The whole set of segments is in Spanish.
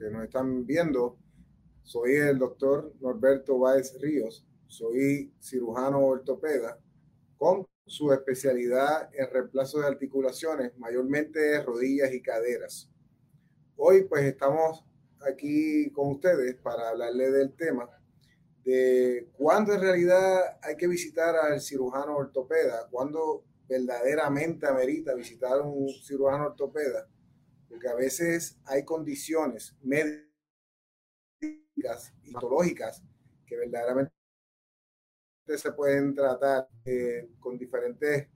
que nos están viendo. Soy el doctor Norberto Báez Ríos soy cirujano ortopeda con su especialidad en reemplazo de articulaciones, mayormente rodillas y caderas. Hoy pues estamos aquí con ustedes para hablarle del tema de cuándo en realidad hay que visitar al cirujano ortopeda, cuándo verdaderamente amerita visitar a un cirujano ortopeda, porque a veces hay condiciones médicas y patológicas que verdaderamente se pueden tratar eh, con diferentes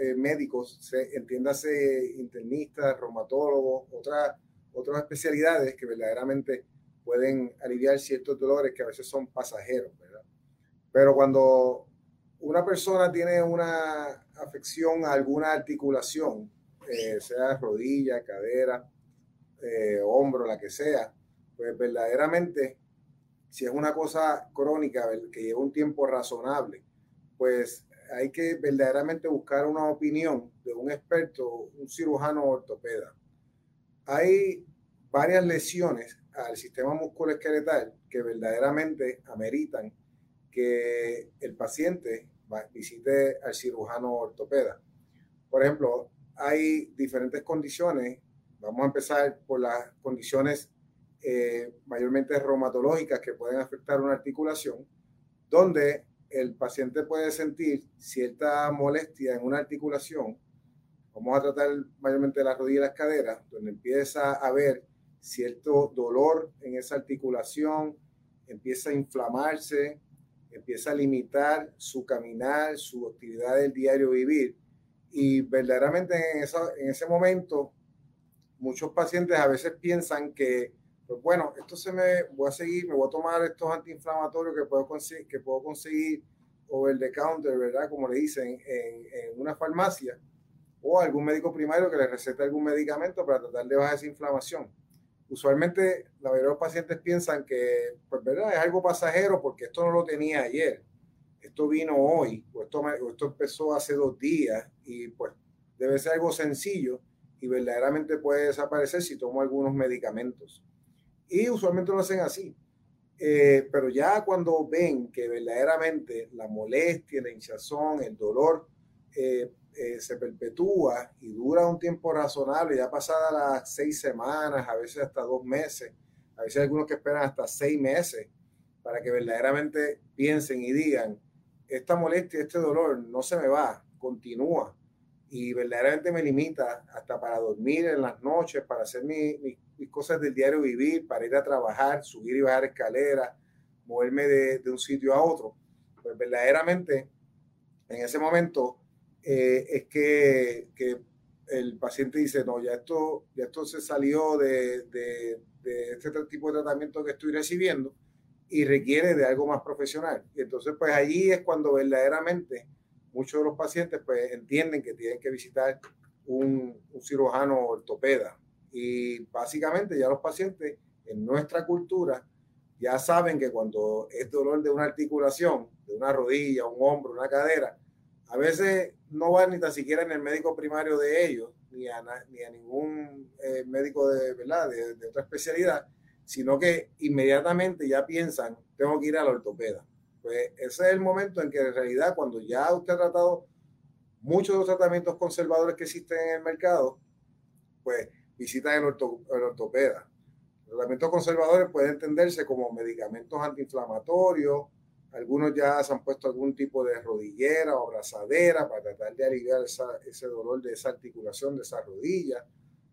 eh, médicos, se, entiéndase internistas, reumatólogos, otras, otras especialidades que verdaderamente pueden aliviar ciertos dolores que a veces son pasajeros, ¿verdad? Pero cuando una persona tiene una afección a alguna articulación, eh, sea rodilla, cadera, hombro, la que sea, pues verdaderamente si es una cosa crónica que lleva un tiempo razonable, pues hay que verdaderamente buscar una opinión de un experto, un cirujano ortopeda. Hay varias lesiones al sistema musculoesqueletal que verdaderamente ameritan que el paciente visite al cirujano ortopeda. Por ejemplo, hay diferentes condiciones. Vamos a empezar por las condiciones eh, mayormente reumatológicas que pueden afectar una articulación, donde el paciente puede sentir cierta molestia en una articulación. Vamos a tratar mayormente la rodilla y las caderas, donde empieza a haber cierto dolor en esa articulación, empieza a inflamarse, empieza a limitar su caminar, su actividad del diario vivir. Y verdaderamente en, en ese momento, muchos pacientes a veces piensan que pues bueno, esto se me, voy a seguir, me voy a tomar estos antiinflamatorios que puedo conseguir, que puedo conseguir over the counter, ¿verdad? Como le dicen, en, en una farmacia o algún médico primario que le receta algún medicamento para tratar de bajar esa inflamación. Usualmente la mayoría de los pacientes piensan que, pues, ¿verdad? Es algo pasajero porque esto no lo tenía ayer, esto vino hoy, o esto, o esto empezó hace dos días y pues debe ser algo sencillo y verdaderamente puede desaparecer si tomo algunos medicamentos. Y usualmente lo hacen así. Eh, pero ya cuando ven que verdaderamente la molestia, la hinchazón, el dolor eh, eh, se perpetúa y dura un tiempo razonable, ya pasadas las seis semanas, a veces hasta dos meses, a veces hay algunos que esperan hasta seis meses para que verdaderamente piensen y digan, esta molestia, este dolor no se me va, continúa y verdaderamente me limita hasta para dormir en las noches, para hacer mis cosas del diario vivir, para ir a trabajar, subir y bajar escaleras, moverme de, de un sitio a otro. Pues verdaderamente en ese momento eh, es que, que, el paciente dice, no, ya esto, ya esto se salió de, de, de este tipo de tratamiento que estoy recibiendo y requiere de algo más profesional. Y entonces, pues allí es cuando verdaderamente muchos de los pacientes pues entienden que tienen que visitar un, cirujano ortopeda. Y básicamente ya los pacientes en nuestra cultura ya saben que cuando es dolor de una articulación, de una rodilla, un hombro, una cadera, a veces no van ni tan siquiera en el médico primario de ellos, ni a, ni a ningún eh, médico de, ¿verdad? De, de, otra especialidad, sino que inmediatamente ya piensan, tengo que ir al ortopeda. Pues ese es el momento en que en realidad cuando ya usted ha tratado muchos de los tratamientos conservadores que existen en el mercado, pues visita el, ortopeda. Los tratamientos conservadores pueden entenderse como medicamentos antiinflamatorios, algunos ya se han puesto algún tipo de rodillera o abrazadera para tratar de aliviar ese dolor de esa articulación de esa rodilla.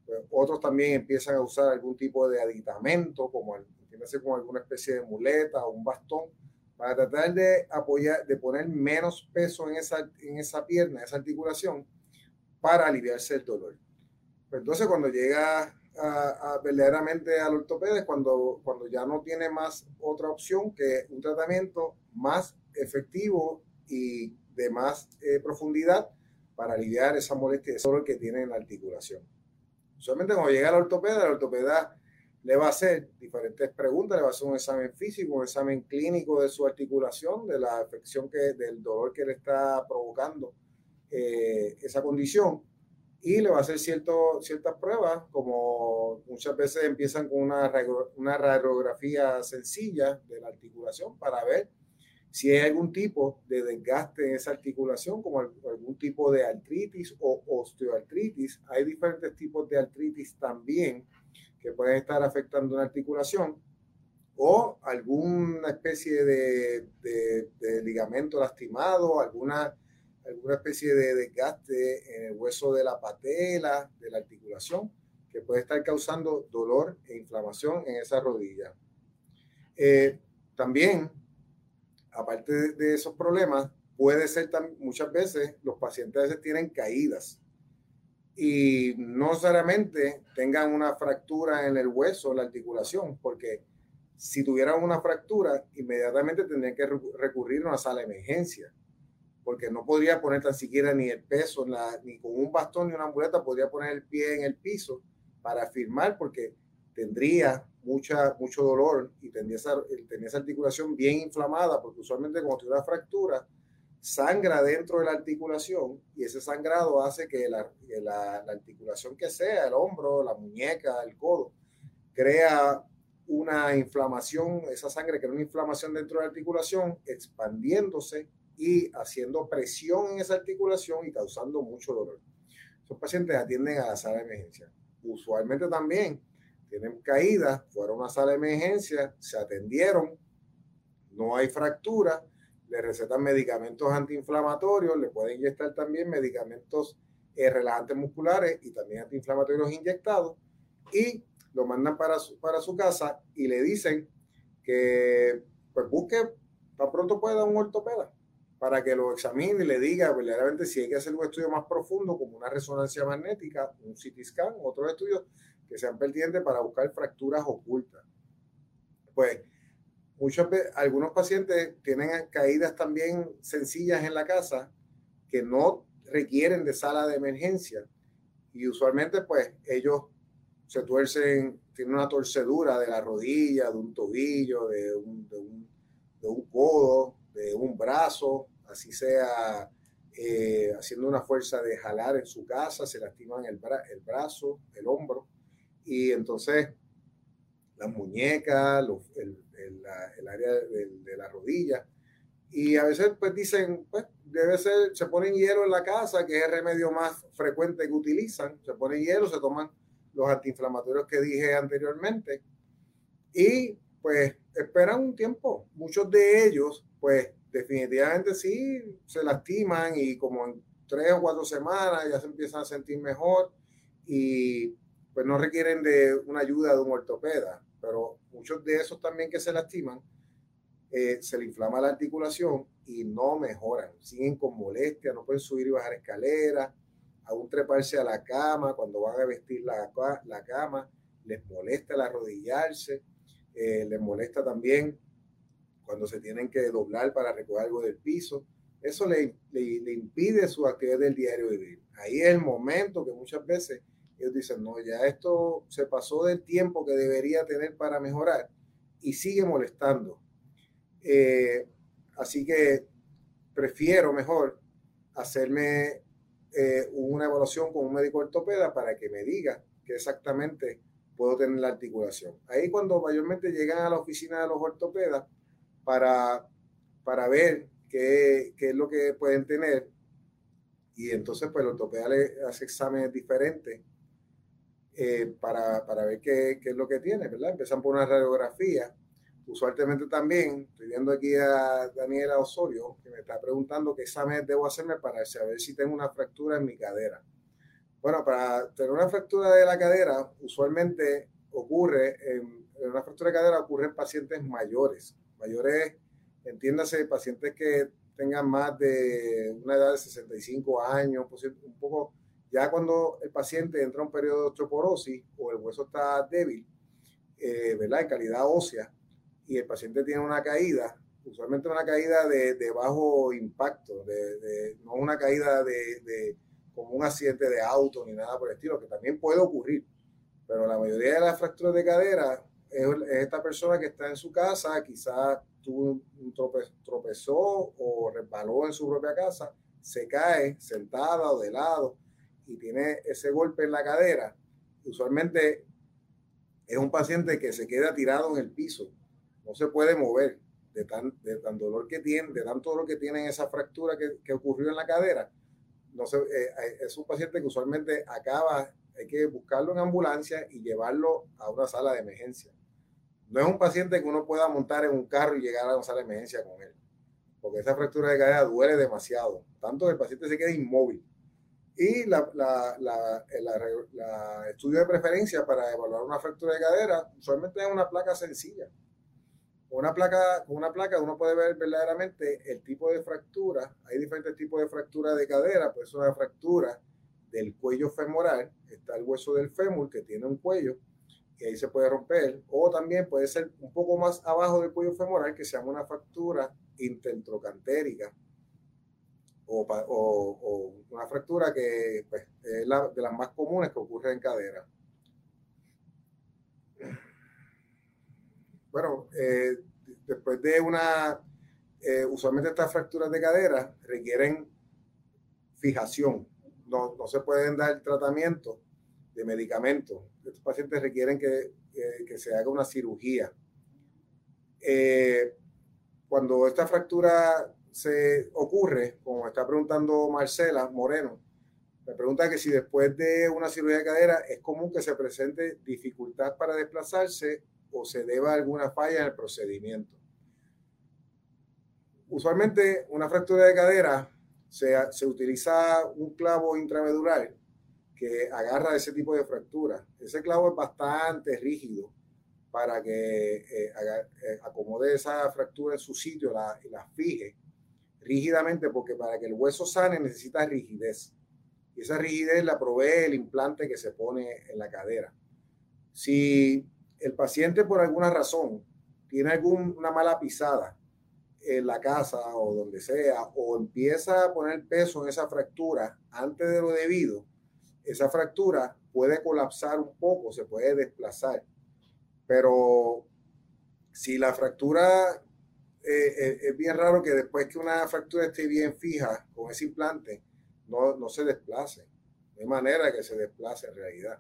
Pues otros también empiezan a usar algún tipo de aditamento, como, como alguna especie de muleta o un bastón, para tratar de apoyar, de poner menos peso en esa, en esa pierna, esa articulación, para aliviarse el dolor. Pues entonces, cuando llega a, verdaderamente al ortopeda es cuando, cuando ya no tiene más otra opción que un tratamiento más efectivo y de más eh, profundidad para aliviar esa molestia, ese dolor que tiene en la articulación. Solamente cuando llega al ortopeda, el ortopeda le va a hacer diferentes preguntas, le va a hacer un examen físico, un examen clínico de su articulación, de la afección que, del dolor que le está provocando eh, esa condición y le va a hacer cierto, ciertas pruebas, como muchas veces empiezan con una, una radiografía sencilla de la articulación para ver si hay algún tipo de desgaste en esa articulación, como algún tipo de artritis o osteoartritis. Hay diferentes tipos de artritis también que pueden estar afectando una articulación o alguna especie de, de, ligamento lastimado, alguna, alguna especie de desgaste en el hueso de la patela, de la articulación, que puede estar causando dolor e inflamación en esa rodilla. Eh, también aparte de, esos problemas, puede ser también, muchas veces los pacientes a veces tienen caídas y no necesariamente tengan una fractura en el hueso, la articulación, porque si tuvieran una fractura, inmediatamente tendrían que recurrir a una sala de emergencia, porque no podría poner tan siquiera ni el peso, ni con un bastón ni una muleta, podría poner el pie en el piso para firmar, porque tendría mucha, mucho dolor y tendría esa, tenía esa articulación bien inflamada, porque usualmente cuando tiene una fractura, sangra dentro de la articulación y ese sangrado hace que la, la, articulación que sea, el hombro, la muñeca, el codo, crea una inflamación, esa sangre crea una inflamación dentro de la articulación, expandiéndose y haciendo presión en esa articulación y causando mucho dolor. Esos pacientes atienden a la sala de emergencia. Usualmente también tienen caídas, fueron a sala de emergencia, se atendieron, no hay fractura, le recetan medicamentos antiinflamatorios, le pueden inyectar también medicamentos eh, relajantes musculares y también antiinflamatorios inyectados y lo mandan para su, para su casa y le dicen que pues busque, tan pronto pueda un ortopeda para que lo examine y le diga verdaderamente si hay que hacer un estudio más profundo como una resonancia magnética, un CT scan, otros estudios que sean pertinentes para buscar fracturas ocultas. Pues muchos, algunos pacientes tienen caídas también sencillas en la casa que no requieren de sala de emergencia y usualmente pues ellos se tuercen, tienen una torcedura de la rodilla, de un tobillo, de un, de un, de un codo, de un brazo, así sea eh, haciendo una fuerza de jalar en su casa, se lastiman el, el brazo, el hombro y entonces las muñecas, el, área de, la rodilla. Y a veces pues dicen, pues debe ser, se ponen hielo en la casa, que es el remedio más frecuente que utilizan. Se pone hielo, se toman los antiinflamatorios que dije anteriormente. Y pues esperan un tiempo. Muchos de ellos, pues definitivamente sí, se lastiman y como en tres o cuatro semanas ya se empiezan a sentir mejor. Y pues no requieren de una ayuda de un ortopeda, pero muchos de esos también que se lastiman, eh, se le inflama la articulación y no mejoran, siguen con molestia, no pueden subir y bajar escaleras, aún treparse a la cama, cuando van a vestir la, la cama, les molesta el arrodillarse, eh, les molesta también cuando se tienen que doblar para recoger algo del piso. Eso le, le, le impide su actividad del diario vivir. Ahí es el momento que muchas veces ellos dicen, no, ya esto se pasó del tiempo que debería tener para mejorar y sigue molestando. Eh, así que prefiero mejor hacerme eh, una evaluación con un médico ortopeda para que me diga que exactamente puedo tener la articulación. Ahí cuando mayormente llegan a la oficina de los ortopedas para, para ver qué, qué es lo que pueden tener y entonces pues el ortopeda le hace exámenes diferentes eh, para, para, ver qué, qué, es lo que tiene, ¿verdad? Empiezan por una radiografía. Usualmente también, estoy viendo aquí a Daniela Osorio, que me está preguntando qué exámenes debo hacerme para saber si tengo una fractura en mi cadera. Bueno, para tener una fractura de la cadera, usualmente ocurre, en, una fractura de cadera ocurre en pacientes mayores. Mayores, entiéndase, pacientes que tengan más de una edad de 65 años, un poco ya cuando el paciente entra en un periodo de osteoporosis o el hueso está débil, eh, ¿verdad? En calidad ósea, y el paciente tiene una caída, usualmente una caída de, bajo impacto, de, no una caída de, como un accidente de auto ni nada por el estilo, que también puede ocurrir. Pero la mayoría de las fracturas de cadera es, esta persona que está en su casa, quizás tuvo un tropezó o resbaló en su propia casa, se cae sentada o de lado y tiene ese golpe en la cadera. Usualmente es un paciente que se queda tirado en el piso, no se puede mover de tan, de tan dolor que tiene, de tanto dolor que tiene esa fractura que, que ocurrió en la cadera. No eh, eh, es un paciente que usualmente acaba, hay que buscarlo en ambulancia y llevarlo a una sala de emergencia. No es un paciente que uno pueda montar en un carro y llegar a una sala de emergencia con él, porque esa fractura de cadera duele demasiado, tanto que el paciente se queda inmóvil. Y la, la, la, la, estudio de preferencia para evaluar una fractura de cadera usualmente es una placa sencilla una placa, una placa uno puede ver verdaderamente el tipo de fractura. Hay diferentes tipos de fractura de cadera, pues es una fractura del cuello femoral, está el hueso del fémur que tiene un cuello y ahí se puede romper, o también puede ser un poco más abajo del cuello femoral que se llama una fractura intertrocantérica o, una fractura que pues, es la, de las más comunes que ocurre en cadera. Bueno, eh, después de una, eh, usualmente estas fracturas de cadera requieren fijación. No, no se pueden dar tratamiento de medicamentos. Estos pacientes requieren que, que se haga una cirugía. Eh, cuando esta fractura se ocurre, como está preguntando Marcela Moreno, me pregunta que si después de una cirugía de cadera es común que se presente dificultad para desplazarse o se deba alguna falla en el procedimiento. Usualmente una fractura de cadera se, se utiliza un clavo intramedular que agarra ese tipo de fractura. Ese clavo es bastante rígido para que eh, eh, acomode esa fractura en su sitio la, y la fije rígidamente, porque para que el hueso sane necesita rigidez. Y esa rigidez la provee el implante que se pone en la cadera. Si el paciente por alguna razón tiene alguna mala pisada en la casa o donde sea, o empieza a poner peso en esa fractura antes de lo debido, esa fractura puede colapsar un poco, se puede desplazar. Pero si la fractura, eh, eh, es bien raro que después que una fractura esté bien fija con ese implante, no, no se desplace. de manera que se desplace en realidad.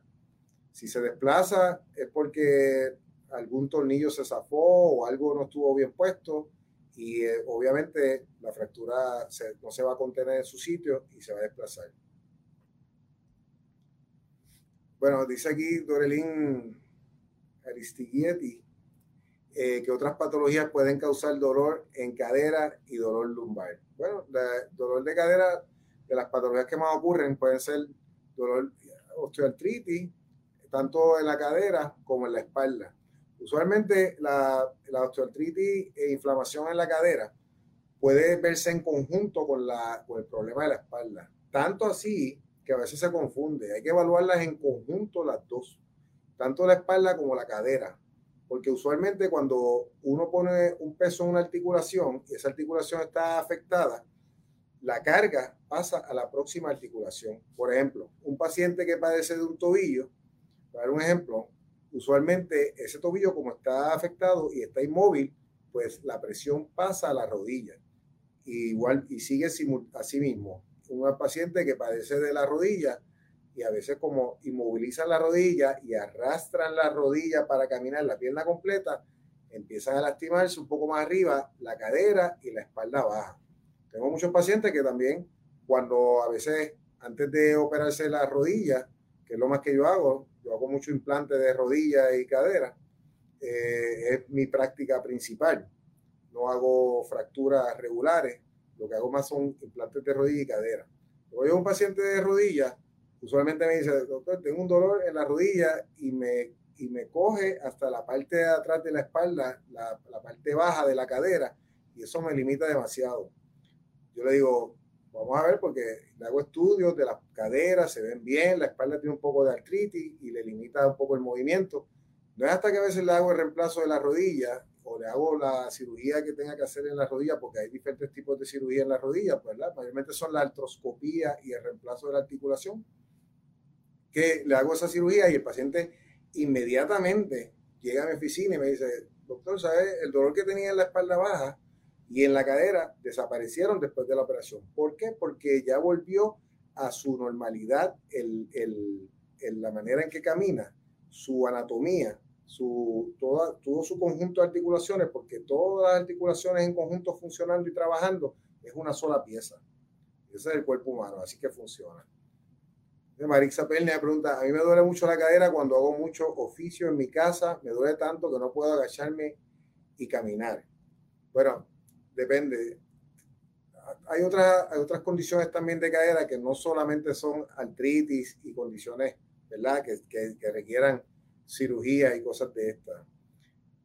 Si se desplaza es porque algún tornillo se zafó o algo no estuvo bien puesto y eh, obviamente la fractura no se va a contener en su sitio y se va a desplazar. Bueno, dice aquí Dorelín Aristiguietti eh, que otras patologías pueden causar dolor en cadera y dolor lumbar. Bueno, el dolor de cadera, de las patologías que más ocurren, pueden ser dolor osteoartritis, tanto en la cadera como en la espalda. Usualmente la, la osteoartritis e inflamación en la cadera puede verse en conjunto con, la, con el problema de la espalda. Tanto así que a veces se confunde. Hay que evaluarlas en conjunto las dos, tanto la espalda como la cadera. Porque usualmente cuando uno pone un peso en una articulación y esa articulación está afectada, la carga pasa a la próxima articulación. Por ejemplo, un paciente que padece de un tobillo, para un ejemplo, usualmente ese tobillo como está afectado y está inmóvil, pues la presión pasa a la rodilla. igual, y sigue así mismo. Un paciente que padece de la rodilla y a veces como inmovilizan la rodilla y arrastran la rodilla para caminar la pierna completa, empiezan a lastimarse un poco más arriba la cadera y la espalda baja. Tengo muchos pacientes que también cuando a veces antes de operarse la rodilla, que es lo más que yo hago, yo hago mucho implante de rodilla y cadera, eh, es mi práctica principal. No hago fracturas regulares, lo que hago más son implantes de rodilla y cadera. Cuando yo un paciente de rodilla, usualmente me dice, doctor, tengo un dolor en la rodilla y me, y me coge hasta la parte de atrás de la espalda, la parte baja de la cadera, y eso me limita demasiado. Yo le digo, vamos a ver porque le hago estudios de las caderas, se ven bien, la espalda tiene un poco de artritis y le limita un poco el movimiento. No es hasta que a veces le hago el reemplazo de la rodilla o le hago la cirugía que tenga que hacer en la rodilla, porque hay diferentes tipos de cirugía en la rodilla, pues, ¿verdad? Mayormente son la artroscopía y el reemplazo de la articulación, que le hago esa cirugía y el paciente inmediatamente llega a mi oficina y me dice, doctor, ¿sabe? El dolor que tenía en la espalda baja y en la cadera desaparecieron después de la operación. ¿Por qué? Porque ya volvió a su normalidad el, el, la manera en que camina, su anatomía, su, toda, todo su conjunto de articulaciones, porque todas las articulaciones en conjunto funcionando y trabajando es una sola pieza. Ese es el cuerpo humano, así que funciona. Marisa Pernia pregunta, a mí me duele mucho la cadera cuando hago mucho oficio en mi casa, me duele tanto que no puedo agacharme y caminar. Bueno, depende. Hay otras, hay otras condiciones también de cadera que no solamente son artritis y condiciones, ¿verdad? Que, que, requieran cirugía y cosas de estas.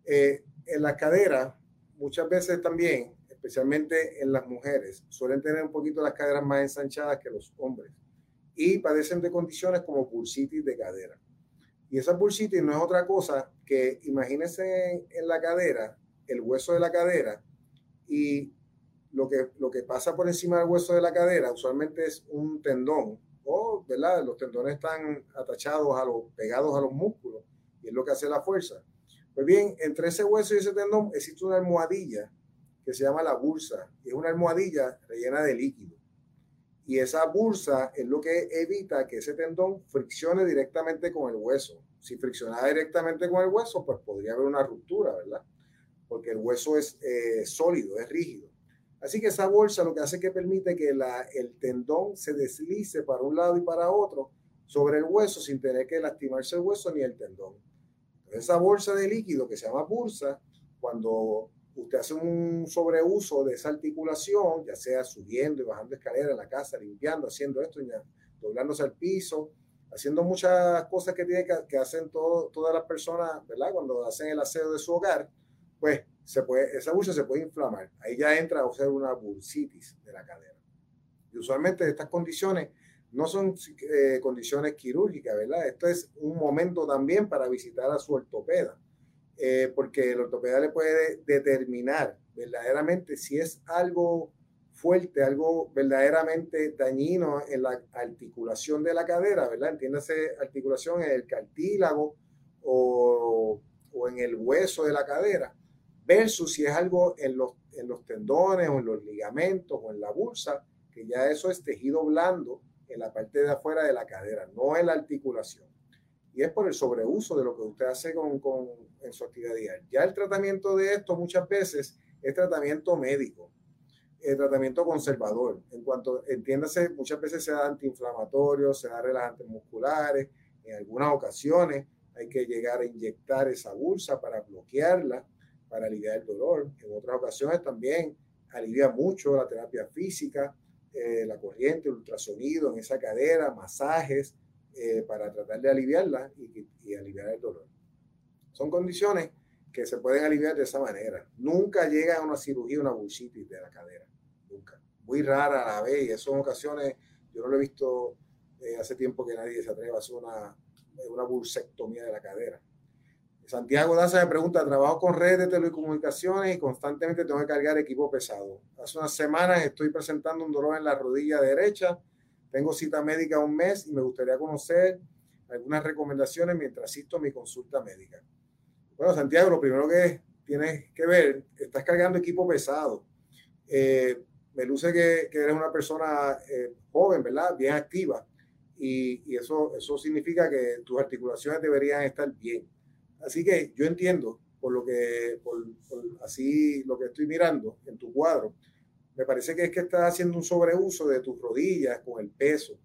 Eh, en la cadera, muchas veces también, especialmente en las mujeres, suelen tener un poquito las caderas más ensanchadas que los hombres y padecen de condiciones como bursitis de cadera. Y esa bursitis no es otra cosa que, imagínense en, la cadera, el hueso de la cadera y lo que, lo que pasa por encima del hueso de la cadera usualmente es un tendón o, ¿verdad? Los tendones están atachados a los, pegados a los músculos y es lo que hace la fuerza. Pues bien, entre ese hueso y ese tendón existe una almohadilla que se llama la bursa y es una almohadilla rellena de líquido. Y esa bursa es lo que evita que ese tendón friccione directamente con el hueso. Si fricciona directamente con el hueso, pues podría haber una ruptura, ¿verdad? Porque el hueso es eh, sólido, es rígido. Así que esa bolsa lo que hace es que permite que la, el tendón se deslice para un lado y para otro sobre el hueso sin tener que lastimarse el hueso ni el tendón. esa bolsa de líquido que se llama bursa, cuando usted hace un sobreuso de esa articulación, ya sea subiendo y bajando escaleras en la casa, limpiando, haciendo esto, doblándose al piso, haciendo muchas cosas que, tiene que, hacen todas las personas, ¿verdad? Cuando hacen el aseo de su hogar, pues se puede, esa bursa se puede inflamar. Ahí ya entra a ser una bursitis de la cadera. Y usualmente estas condiciones no son eh, condiciones quirúrgicas, ¿verdad? Esto es un momento también para visitar a su ortopeda, eh, porque el ortopeda le puede determinar verdaderamente si es algo fuerte, algo verdaderamente dañino en la articulación de la cadera, ¿verdad? Entiéndase articulación en el cartílago o, o en el hueso de la cadera, versus si es algo en los, en los tendones o en los ligamentos o en la bursa, que ya eso es tejido blando en la parte de afuera de la cadera, no en la articulación. Y es por el sobreuso de lo que usted hace con, con, en su actividad diaria. Ya el tratamiento de esto muchas veces es tratamiento médico, el tratamiento conservador. En cuanto, entiéndase, muchas veces se da antiinflamatorio, se da relajantes musculares, en algunas ocasiones hay que llegar a inyectar esa bolsa para bloquearla, para aliviar el dolor. En otras ocasiones también alivia mucho la terapia física, eh, la corriente, el ultrasonido en esa cadera, masajes eh, para tratar de aliviarla y, y, aliviar el dolor. Son condiciones que se pueden aliviar de esa manera. Nunca llega a una cirugía una bursitis de la cadera, nunca. Muy rara a la vez y eso en ocasiones, yo no lo he visto eh, hace tiempo que nadie se atreva a hacer una, una bursectomía de la cadera. Santiago Daza me pregunta, trabajo con redes de telecomunicaciones y constantemente tengo que cargar equipo pesado. Hace unas semanas estoy presentando un dolor en la rodilla derecha, tengo cita médica un mes y me gustaría conocer algunas recomendaciones mientras asisto a mi consulta médica. Bueno, Santiago, lo primero que tienes que ver, estás cargando equipo pesado. Eh, me luce que, eres una persona eh, joven, ¿verdad? Bien activa. Y, y, eso, eso significa que tus articulaciones deberían estar bien Así que yo entiendo, por lo que, por, así lo que estoy mirando en tu cuadro, me parece que es que estás haciendo un sobreuso de tus rodillas con el peso.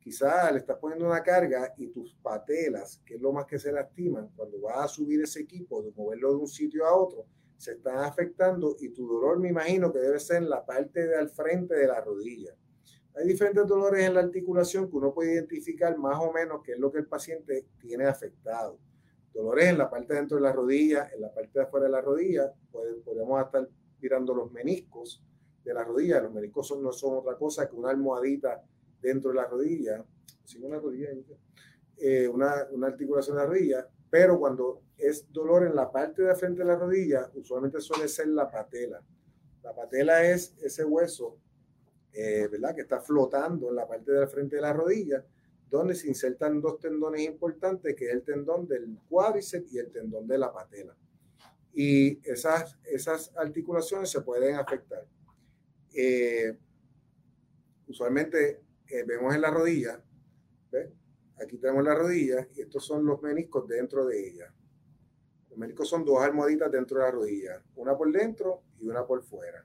Quizás le estás poniendo una carga y tus patelas, que es lo más que se lastiman, cuando vas a subir ese equipo, de moverlo de un sitio a otro, se están afectando y tu dolor me imagino que debe ser en la parte de al frente de la rodilla. Hay diferentes dolores en la articulación que uno puede identificar más o menos qué es lo que el paciente tiene afectado dolores en la parte dentro de la rodilla, en la parte de afuera de la rodilla, podemos estar mirando los meniscos de la rodilla. Los meniscos no son otra cosa que una almohadita dentro de la rodilla, una rodilla, eh, una, una articulación de la rodilla, pero cuando es dolor en la parte de frente de la rodilla, usualmente suele ser la patela. La patela es ese hueso, eh, ¿verdad? Que está flotando en la parte de la frente de la rodilla, donde se insertan dos tendones importantes, que es el tendón del cuádriceps y el tendón de la patela. Y esas, esas articulaciones se pueden afectar. Eh, usualmente eh, vemos en la rodilla, aquí tenemos la rodilla y estos son los meniscos dentro de ella. Los meniscos son dos almohaditas dentro de la rodilla, una por dentro y una por fuera.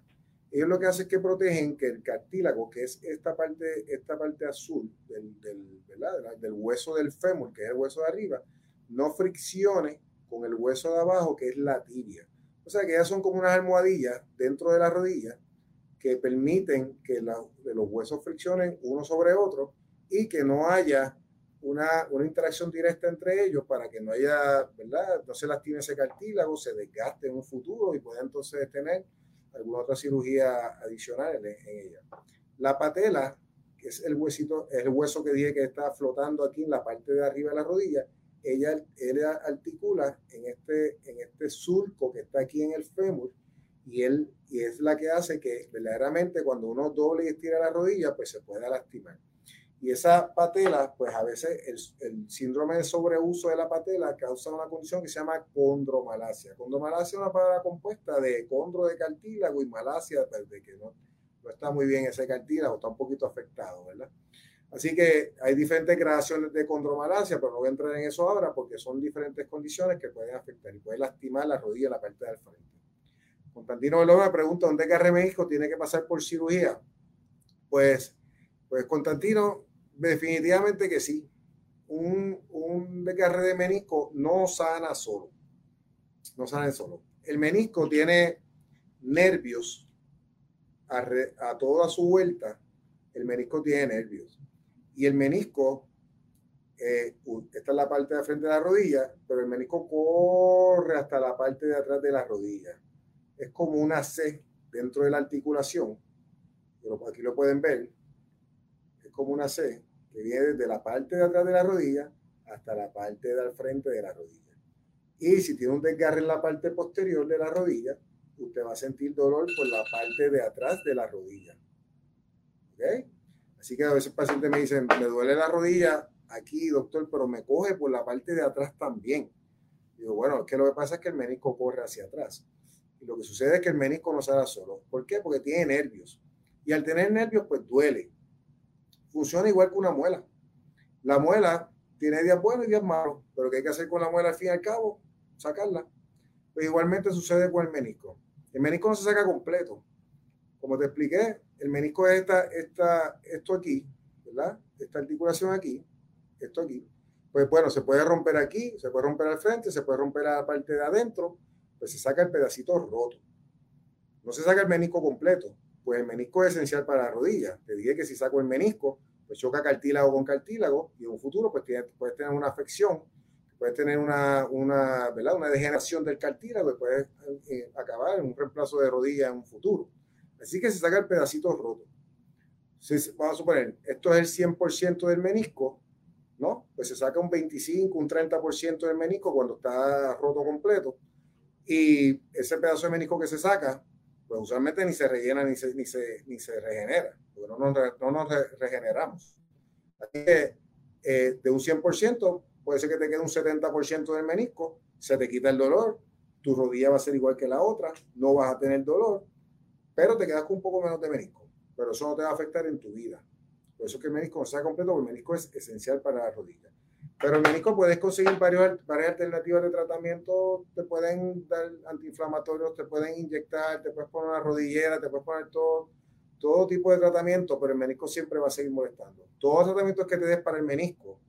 Ellos lo que hacen es que protegen que el cartílago, que es esta parte, esta parte azul del, del, hueso del fémur, que es el hueso de arriba, no friccione con el hueso de abajo, que es la tibia. O sea que ellas son como unas almohadillas dentro de la rodilla que permiten que los huesos friccionen uno sobre otro y que no haya una, una, interacción directa entre ellos para que no haya, ¿verdad? No se lastime ese cartílago, se desgaste en un futuro y pueda entonces tener alguna otra cirugía adicional en, ella. La patela, que es el huesito, es el hueso que dije que está flotando aquí en la parte de arriba de la rodilla, ella, ella articula en este, en este surco que está aquí en el fémur y, él, y es la que hace que verdaderamente cuando uno doble y estira la rodilla, pues se pueda lastimar. Y esa patela, pues a veces el, el, síndrome de sobreuso de la patela causa una condición que se llama condromalacia. Condromalacia es una palabra compuesta de condro de cartílago y malacia, pues, de que no, no está muy bien ese cartílago, está un poquito afectado, ¿verdad? Así que hay diferentes gradaciones de condromalacia, pero no voy a entrar en eso ahora porque son diferentes condiciones que pueden afectar y pueden lastimar la rodilla la parte del frente. Constantino Veloz me pregunta, ¿dónde de México tiene que pasar por cirugía? Pues, pues Constantino, definitivamente que sí. Un, un desgarre de menisco no sana solo. No sana solo. El menisco tiene nervios a, a toda su vuelta. El menisco tiene nervios. Y el menisco, eh, esta es la parte de frente de la rodilla, pero el menisco corre hasta la parte de atrás de la rodilla es como una C dentro de la articulación, pero aquí lo pueden ver, es como una C que viene desde la parte de atrás de la rodilla hasta la parte del frente de la rodilla. Y si tiene un desgarre en la parte posterior de la rodilla, usted va a sentir dolor por la parte de atrás de la rodilla. ¿Ok? Así que a veces pacientes me dicen, me duele la rodilla aquí, doctor, pero me coge por la parte de atrás también. Digo, bueno, es que lo que pasa es que el menisco corre hacia atrás. Y lo que sucede es que el menisco no da solo. ¿Por qué? Porque tiene nervios. Y al tener nervios, pues duele. Funciona igual que una muela. La muela tiene días buenos y días malos, pero ¿qué hay que hacer con la muela al fin y al cabo? Sacarla. Pues igualmente sucede con el menisco. El menisco no se saca completo. Como te expliqué, el menisco es esta, esta, esto aquí, ¿verdad? Esta articulación aquí, esto aquí. Pues bueno, se puede romper aquí, se puede romper al frente, se puede romper a la parte de adentro, pues se saca el pedacito roto. No se saca el menisco completo, pues el menisco es esencial para la rodilla. Te dije que si saco el menisco, pues choca cartílago con cartílago y en un futuro pues puedes tener una afección, puedes tener una, una, ¿verdad? una degeneración del cartílago y puedes eh, acabar en un reemplazo de rodilla en un futuro. Así que se saca el pedacito roto. vamos a suponer, esto es el 100% del menisco, ¿no? Pues se saca un 25, un 30% del menisco cuando está roto completo y ese pedazo de menisco que se saca, pues usualmente ni se rellena ni se, ni se, ni se regenera, porque no nos, no nos regeneramos. Así que eh, de un 100%, puede ser que te quede un 70% del menisco, se te quita el dolor, tu rodilla va a ser igual que la otra, no vas a tener dolor, pero te quedas con un poco menos de menisco. Pero eso no te va a afectar en tu vida. Por eso es que el menisco no sea completo, porque el menisco es esencial para la rodilla. Pero el médico puedes conseguir varios, varias alternativas de tratamiento, te pueden dar antiinflamatorios, te pueden inyectar, te puedes poner una rodillera, te puedes poner todo, tipo de tratamiento, pero el menisco siempre va a seguir molestando. Todos los tratamientos que te des para el menisco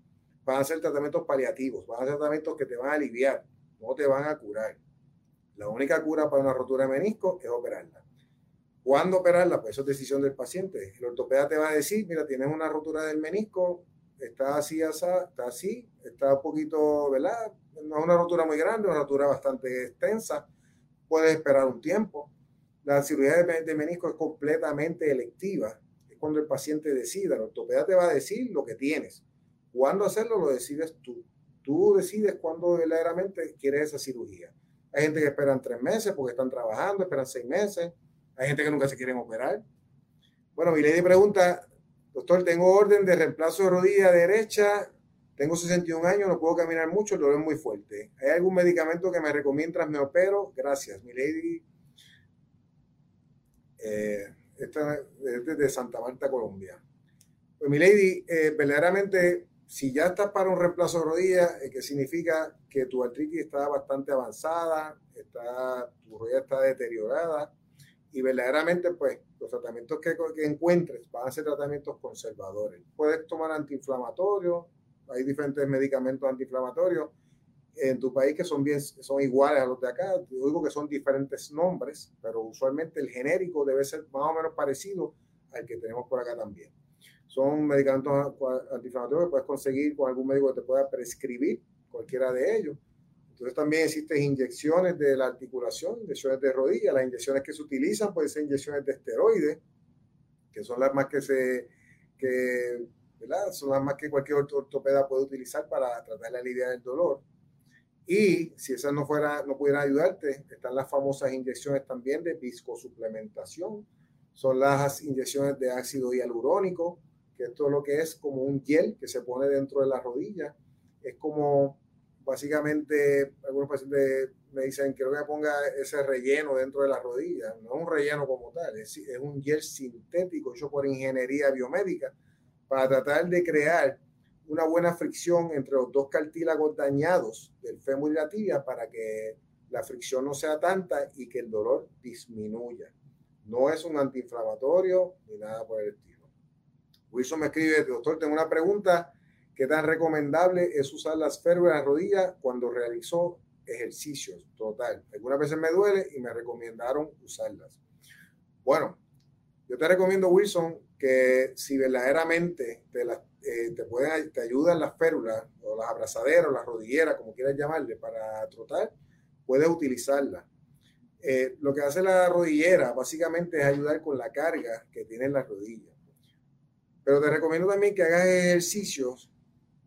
van a ser tratamientos paliativos, van a ser tratamientos que te van a aliviar, no te van a curar. La única cura para una rotura de menisco es operarla. ¿Cuándo operarla? Pues eso es decisión del paciente. El ortopeda te va a decir, mira, tienes una rotura del menisco, está así, está así, está un poquito, ¿verdad? No es una rotura muy grande, una rotura bastante extensa. Puedes esperar un tiempo. La cirugía de, menisco es completamente electiva. Es cuando el paciente decida. El ortopeda te va a decir lo que tienes. Cuándo hacerlo lo decides tú. Tú decides cuándo verdaderamente quieres esa cirugía. Hay gente que esperan tres meses porque están trabajando, esperan seis meses. Hay gente que nunca se quieren operar. Bueno, mi lady pregunta, doctor, tengo orden de reemplazo de rodilla derecha, tengo 61 años, no puedo caminar mucho, el dolor es muy fuerte. ¿Hay algún medicamento que me recomiendas me opero? Gracias, mi lady. Eh, esta es de Santa Marta, Colombia. Pues mi lady, eh, verdaderamente si ya estás para un reemplazo de rodilla, eh, que significa que tu artritis está bastante avanzada, está, tu rodilla está deteriorada y verdaderamente pues los tratamientos que, que, encuentres van a ser tratamientos conservadores. Puedes tomar antiinflamatorios, hay diferentes medicamentos antiinflamatorios en tu país que son, bien, son iguales a los de acá. digo que son diferentes nombres, pero usualmente el genérico debe ser más o menos parecido al que tenemos por acá también. Son medicamentos antiinflamatorios que puedes conseguir con algún médico que te pueda prescribir, cualquiera de ellos. Entonces también existen inyecciones de la articulación, inyecciones de rodilla. Las inyecciones que se utilizan pueden ser inyecciones de esteroides, que son las más que se, que, ¿verdad? Son las más que cualquier ortopeda puede utilizar para tratar de aliviar el dolor. Y si esas no fuera, no pudieran ayudarte, están las famosas inyecciones también de viscosuplementación. Son las inyecciones de ácido hialurónico, que esto es lo que es como un gel que se pone dentro de la rodilla. Es como básicamente, algunos pacientes me dicen, quiero que me ponga ese relleno dentro de la rodilla. No es un relleno como tal, es, es un gel sintético hecho por ingeniería biomédica para tratar de crear una buena fricción entre los dos cartílagos dañados del fémur y la tibia para que la fricción no sea tanta y que el dolor disminuya. No es un antiinflamatorio ni nada por el estilo. Wilson me escribe, doctor, tengo una pregunta. ¿Qué tan recomendable es usar las férvulas de la rodilla cuando realizó ejercicios? Total. Algunas veces me duele y me recomendaron usarlas. Bueno, yo te recomiendo, Wilson, que si verdaderamente te, eh, te, pueden, te ayudan las férulas o las abrazaderas o las rodilleras, como quieras llamarle, para trotar, puedes utilizarlas. Eh, lo que hace la rodillera básicamente es ayudar con la carga que tiene la rodilla. Pero te recomiendo también que hagas ejercicios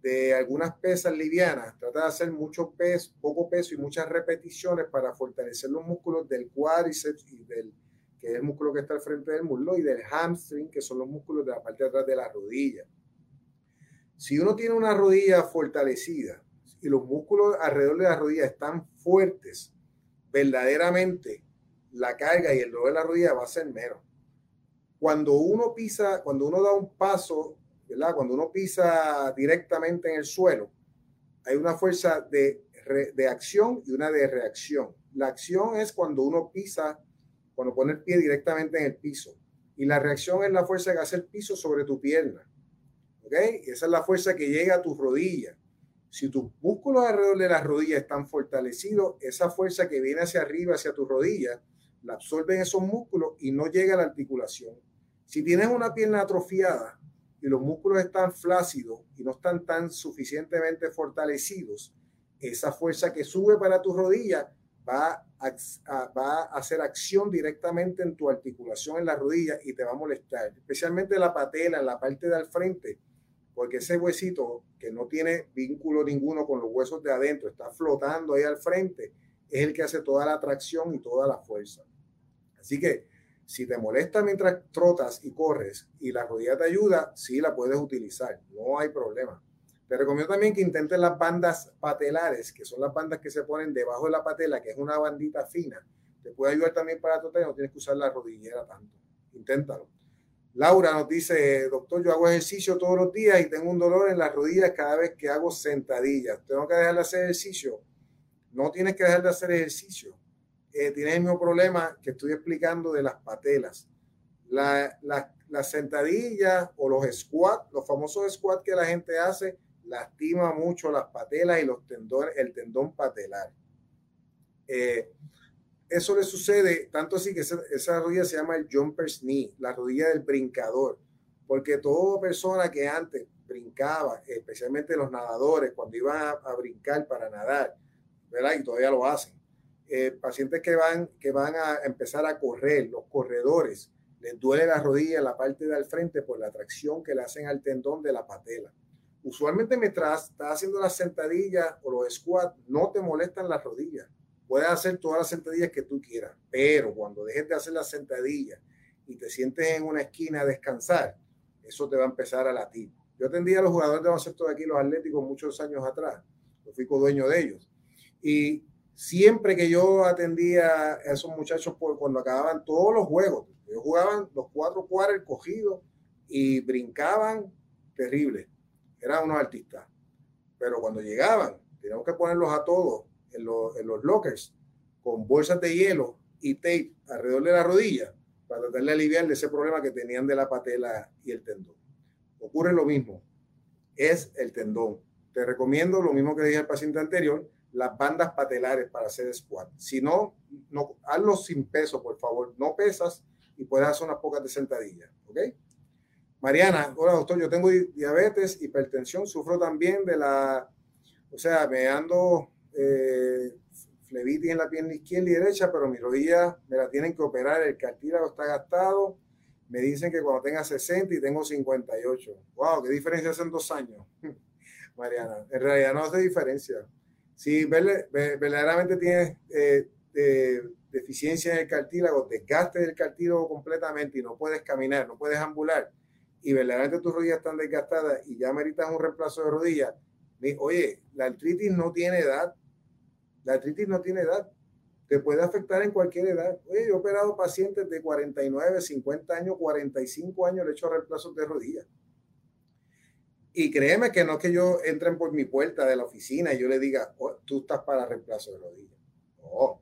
de algunas pesas livianas. Trata de hacer mucho peso, poco peso y muchas repeticiones para fortalecer los músculos del cuádriceps y del que es el músculo que está al frente del muslo y del hamstring, que son los músculos de la parte de atrás de la rodilla. Si uno tiene una rodilla fortalecida y los músculos alrededor de la rodilla están fuertes, verdaderamente la carga y el dolor de la rodilla va a ser menos cuando uno pisa, cuando uno da un paso, ¿verdad? Cuando uno pisa directamente en el suelo, hay una fuerza de, de acción y una de reacción. La acción es cuando uno pisa, cuando pone el pie directamente en el piso. Y la reacción es la fuerza que hace el piso sobre tu pierna. ¿Ok? Esa es la fuerza que llega a tus rodillas. Si tus músculos alrededor de las rodillas están fortalecidos, esa fuerza que viene hacia arriba, hacia tus rodillas, la absorben esos músculos y no llega a la articulación. Si tienes una pierna atrofiada y los músculos están flácidos y no están tan suficientemente fortalecidos, esa fuerza que sube para tu rodilla va a, va a hacer acción directamente en tu articulación en la rodilla y te va a molestar, especialmente la patela, la parte de al frente, porque ese huesito que no tiene vínculo ninguno con los huesos de adentro, está flotando ahí al frente, es el que hace toda la tracción y toda la fuerza. Así que si te molesta mientras trotas y corres y la rodilla te ayuda, sí la puedes utilizar, no hay problema. Te recomiendo también que intentes las bandas patelares, que son las bandas que se ponen debajo de la patela, que es una bandita fina. Te puede ayudar también para trotar y no tienes que usar la rodillera tanto. Inténtalo. Laura nos dice, doctor, yo hago ejercicio todos los días y tengo un dolor en las rodillas cada vez que hago sentadillas. ¿Tengo que dejar de hacer ejercicio? No tienes que dejar de hacer ejercicio eh, tienes el mismo problema que estoy explicando de las patelas. La, las sentadillas o los squats, los famosos squats que la gente hace, lastima mucho las patelas y los tendones, el tendón patelar. Eh, eso le sucede tanto así que esa, esa, rodilla se llama el jumper's knee, la rodilla del brincador, porque toda persona que antes brincaba, especialmente los nadadores, cuando iban a, a brincar para nadar, ¿verdad? Y todavía lo hacen eh, pacientes que van, que van a empezar a correr, los corredores, les duele la rodilla la parte de al frente por la tracción que le hacen al tendón de la patela. Usualmente mientras estás haciendo las sentadillas o los squats, no te molestan las rodillas. Puedes hacer todas las sentadillas que tú quieras, pero cuando dejes de hacer las sentadillas y te sientes en una esquina a descansar, eso te va a empezar a latir. Yo atendí a los jugadores de baloncesto de aquí, los atléticos, muchos años atrás. Yo fui co-dueño de ellos. Y siempre que yo atendía a esos muchachos por cuando acababan todos los juegos, ellos jugaban los cuatro cuadros cogidos y brincaban terrible. Eran unos artistas. Pero cuando llegaban, teníamos que ponerlos a todos en los, en los lockers con bolsas de hielo y tape alrededor de la rodilla para tratar de aliviar ese problema que tenían de la patela y el tendón. Ocurre lo mismo, es el tendón. Te recomiendo lo mismo que dije al paciente anterior, las bandas patelares para hacer squat. Si no, no hazlo sin peso, por favor. No pesas y puedes hacer unas pocas de sentadillas. ¿Ok? Mariana, hola doctor, yo tengo diabetes, hipertensión, sufro también de la, o sea, me ando eh, flebitis en la pierna izquierda y derecha, pero mi rodilla me la tienen que operar, el cartílago está gastado, me dicen que cuando tenga 60 y tengo 58. ¡Wow! ¿Qué diferencia hacen dos años? Mariana, en realidad no hace diferencia. Si verdaderamente tienes eh, deficiencia en el cartílago, desgaste del cartílago completamente y no puedes caminar, no puedes ambular, y verdaderamente tus rodillas están desgastadas y ya meritas un reemplazo de rodilla, oye, la artritis no tiene edad. La artritis no tiene edad. Te puede afectar en cualquier edad. Oye, yo he operado pacientes de 49, 50 años, 45 años, le he hecho reemplazos de rodillas. Y créeme que no es que yo entren por mi puerta de la oficina y yo le diga, oh, tú estás para reemplazo de rodillas. No,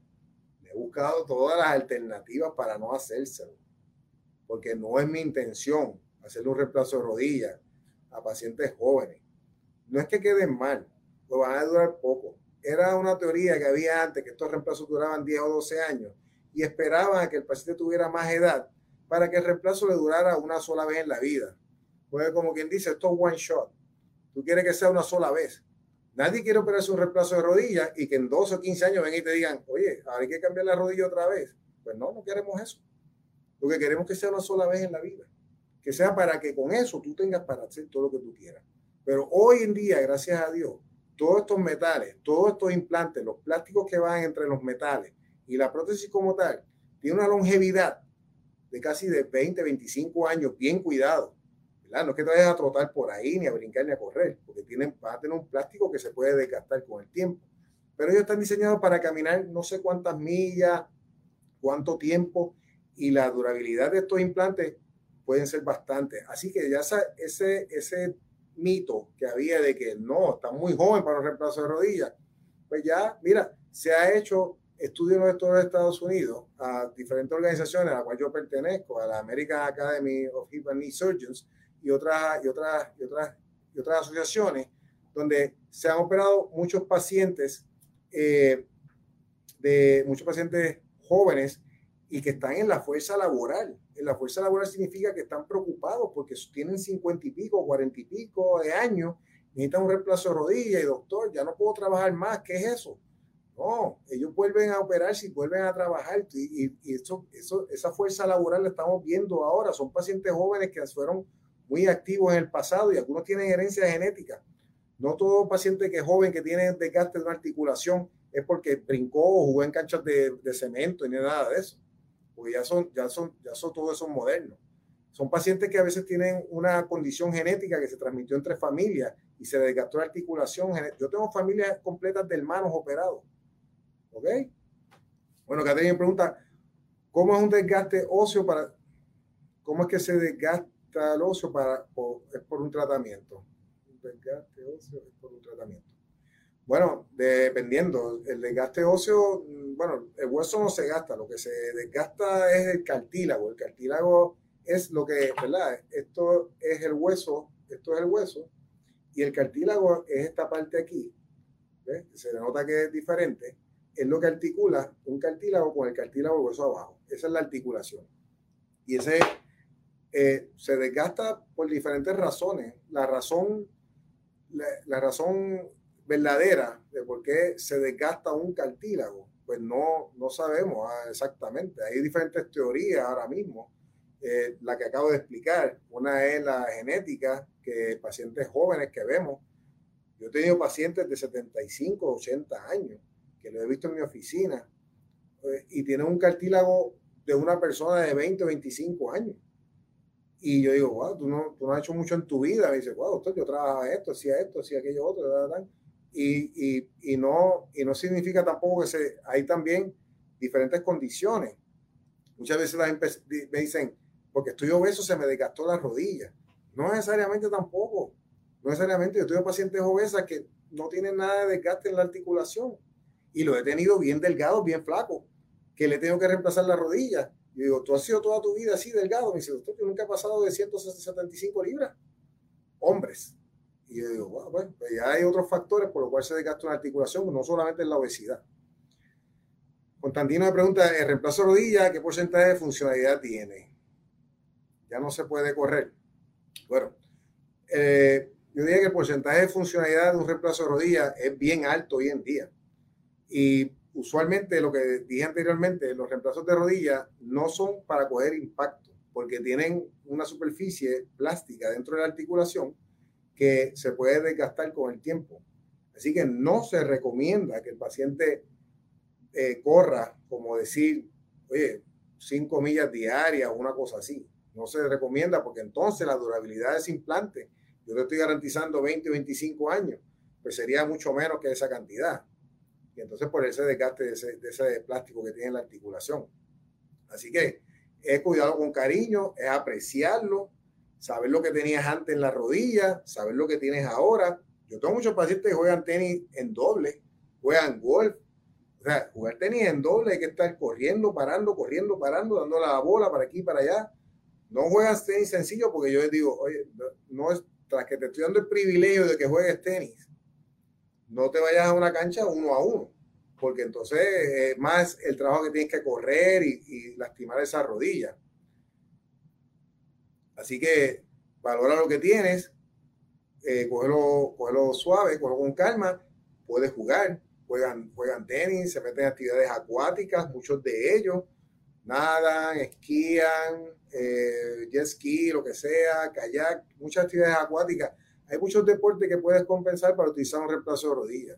me he buscado todas las alternativas para no hacérselo. Porque no es mi intención hacerle un reemplazo de rodillas a pacientes jóvenes. No es que queden mal, lo van a durar poco. Era una teoría que había antes que estos reemplazos duraban 10 o 12 años y esperaban a que el paciente tuviera más edad para que el reemplazo le durara una sola vez en la vida. Pues como quien dice, esto es one shot. Tú quieres que sea una sola vez. Nadie quiere operarse un reemplazo de rodilla y que en 12 o 15 años vengan y te digan, oye, ahora hay que cambiar la rodilla otra vez. Pues no, no queremos eso. Lo que queremos es que sea una sola vez en la vida. Que sea para que con eso tú tengas para hacer todo lo que tú quieras. Pero hoy en día, gracias a Dios, todos estos metales, todos estos implantes, los plásticos que van entre los metales y la prótesis como tal, tiene una longevidad de casi de 20, 25 años, bien cuidado. No es que te vayas a trotar por ahí, ni a brincar, ni a correr, porque tienen, van a tener un plástico que se puede desgastar con el tiempo. Pero ellos están diseñados para caminar no sé cuántas millas, cuánto tiempo, y la durabilidad de estos implantes pueden ser bastante. Así que ya ese, ese mito que había de que no, está muy joven para un reemplazo de rodillas, pues ya, mira, se ha hecho estudios en los Estados Unidos a diferentes organizaciones a las cuales yo pertenezco, a la American Academy of Hip and Knee Surgeons, y otras, y otras, y otras, y otras asociaciones donde se han operado muchos pacientes, eh, de muchos pacientes jóvenes y que están en la fuerza laboral. En la fuerza laboral significa que están preocupados porque tienen cincuenta y pico, cuarenta y pico de años, necesitan un reemplazo de rodilla y doctor, ya no puedo trabajar más, ¿qué es eso? No, ellos vuelven a operarse y vuelven a trabajar y, y eso, eso, esa fuerza laboral la estamos viendo ahora. Son pacientes jóvenes que fueron muy activos en el pasado y algunos tienen herencia genética. No todo paciente que es joven que tiene desgaste de una articulación es porque brincó o jugó en canchas de, cemento y ni nada de eso. Porque ya son, ya son, ya son todos esos modernos. Son pacientes que a veces tienen una condición genética que se transmitió entre familias y se desgastó la articulación. Yo tengo familias completas de hermanos operados. ¿Ok? Bueno, Catherine pregunta, ¿cómo es un desgaste óseo para, cómo es que se desgasta el ocio para, es por un tratamiento. Un desgaste óseo es por un tratamiento. Bueno, dependiendo, el desgaste óseo, mm, bueno, el hueso no se gasta, lo que se desgasta es el cartílago. El cartílago es lo que, ¿verdad? Esto es el hueso, esto es el hueso, y el cartílago es esta parte aquí. ¿ves? Se nota que es diferente. Es lo que articula un cartílago con el cartílago del hueso abajo. Esa es la articulación. Y ese eh, se desgasta por diferentes razones. La razón, la, razón verdadera de por qué se desgasta un cartílago pues no, no sabemos ah, exactamente. Hay diferentes teorías ahora mismo. Eh, la que acabo de explicar, una es la genética, que pacientes jóvenes que vemos, yo he tenido pacientes de 75, 80 años, que lo he visto en mi oficina, eh, y tienen un cartílago de una persona de 20 o 25 años. Y yo digo, wow, tú no, tú no has hecho mucho en tu vida. Me dice, wow, doctor, yo trabajaba esto, hacía esto, hacía aquello otro, Y, y, y, no, y no significa tampoco que se, hay también diferentes condiciones. Muchas veces la gente me dicen, porque estoy obeso, se me desgastó la rodilla. No necesariamente tampoco. No necesariamente. Yo tengo pacientes obesas que no tienen nada de desgaste en la articulación. Y lo he tenido bien delgado, bien flaco, que le tengo que reemplazar la rodilla y digo, ¿tú has sido toda tu vida así delgado? Me dice, yo nunca he pasado de 175 libras. Hombres. Y yo digo, bueno, pues ya hay otros factores por los cuales se desgasta una articulación, no solamente la obesidad. Constantino me pregunta, ¿el reemplazo de rodilla qué porcentaje de funcionalidad tiene? Ya no se puede correr. Bueno, eh, yo diría que el porcentaje de funcionalidad de un reemplazo de rodilla es bien alto hoy en día. Y usualmente lo que dije anteriormente, los reemplazos de rodilla no son para coger impacto, porque tienen una superficie plástica dentro de la articulación que se puede desgastar con el tiempo. Así que no se recomienda que el paciente eh, corra, como decir, oye, cinco millas diarias o una cosa así. No se recomienda porque entonces la durabilidad de ese implante, yo le estoy garantizando 20 o 25 años, pues sería mucho menos que esa cantidad y entonces por ese desgaste de ese, plástico que tiene la articulación. Así que es cuidarlo con cariño, es apreciarlo, saber lo que tenías antes en la rodilla, saber lo que tienes ahora. Yo tengo muchos pacientes que juegan tenis en doble, juegan golf. O sea, jugar tenis en doble hay que estar corriendo, parando, corriendo, parando, dando la bola para aquí y para allá. No juegas tenis sencillo porque yo les digo, oye, no es, tras que te estoy dando el privilegio de que juegues tenis, no te vayas a una cancha uno a uno, porque entonces es más el trabajo que tienes que correr y, lastimar esa rodilla. Así que valora lo que tienes, eh, cógelo, suave, cógelo con calma, puedes jugar, juegan, juegan tenis, se meten en actividades acuáticas, muchos de ellos, nadan, esquían, eh, jet ski, lo que sea, kayak, muchas actividades acuáticas hay muchos deportes que puedes compensar para utilizar un reemplazo de rodilla.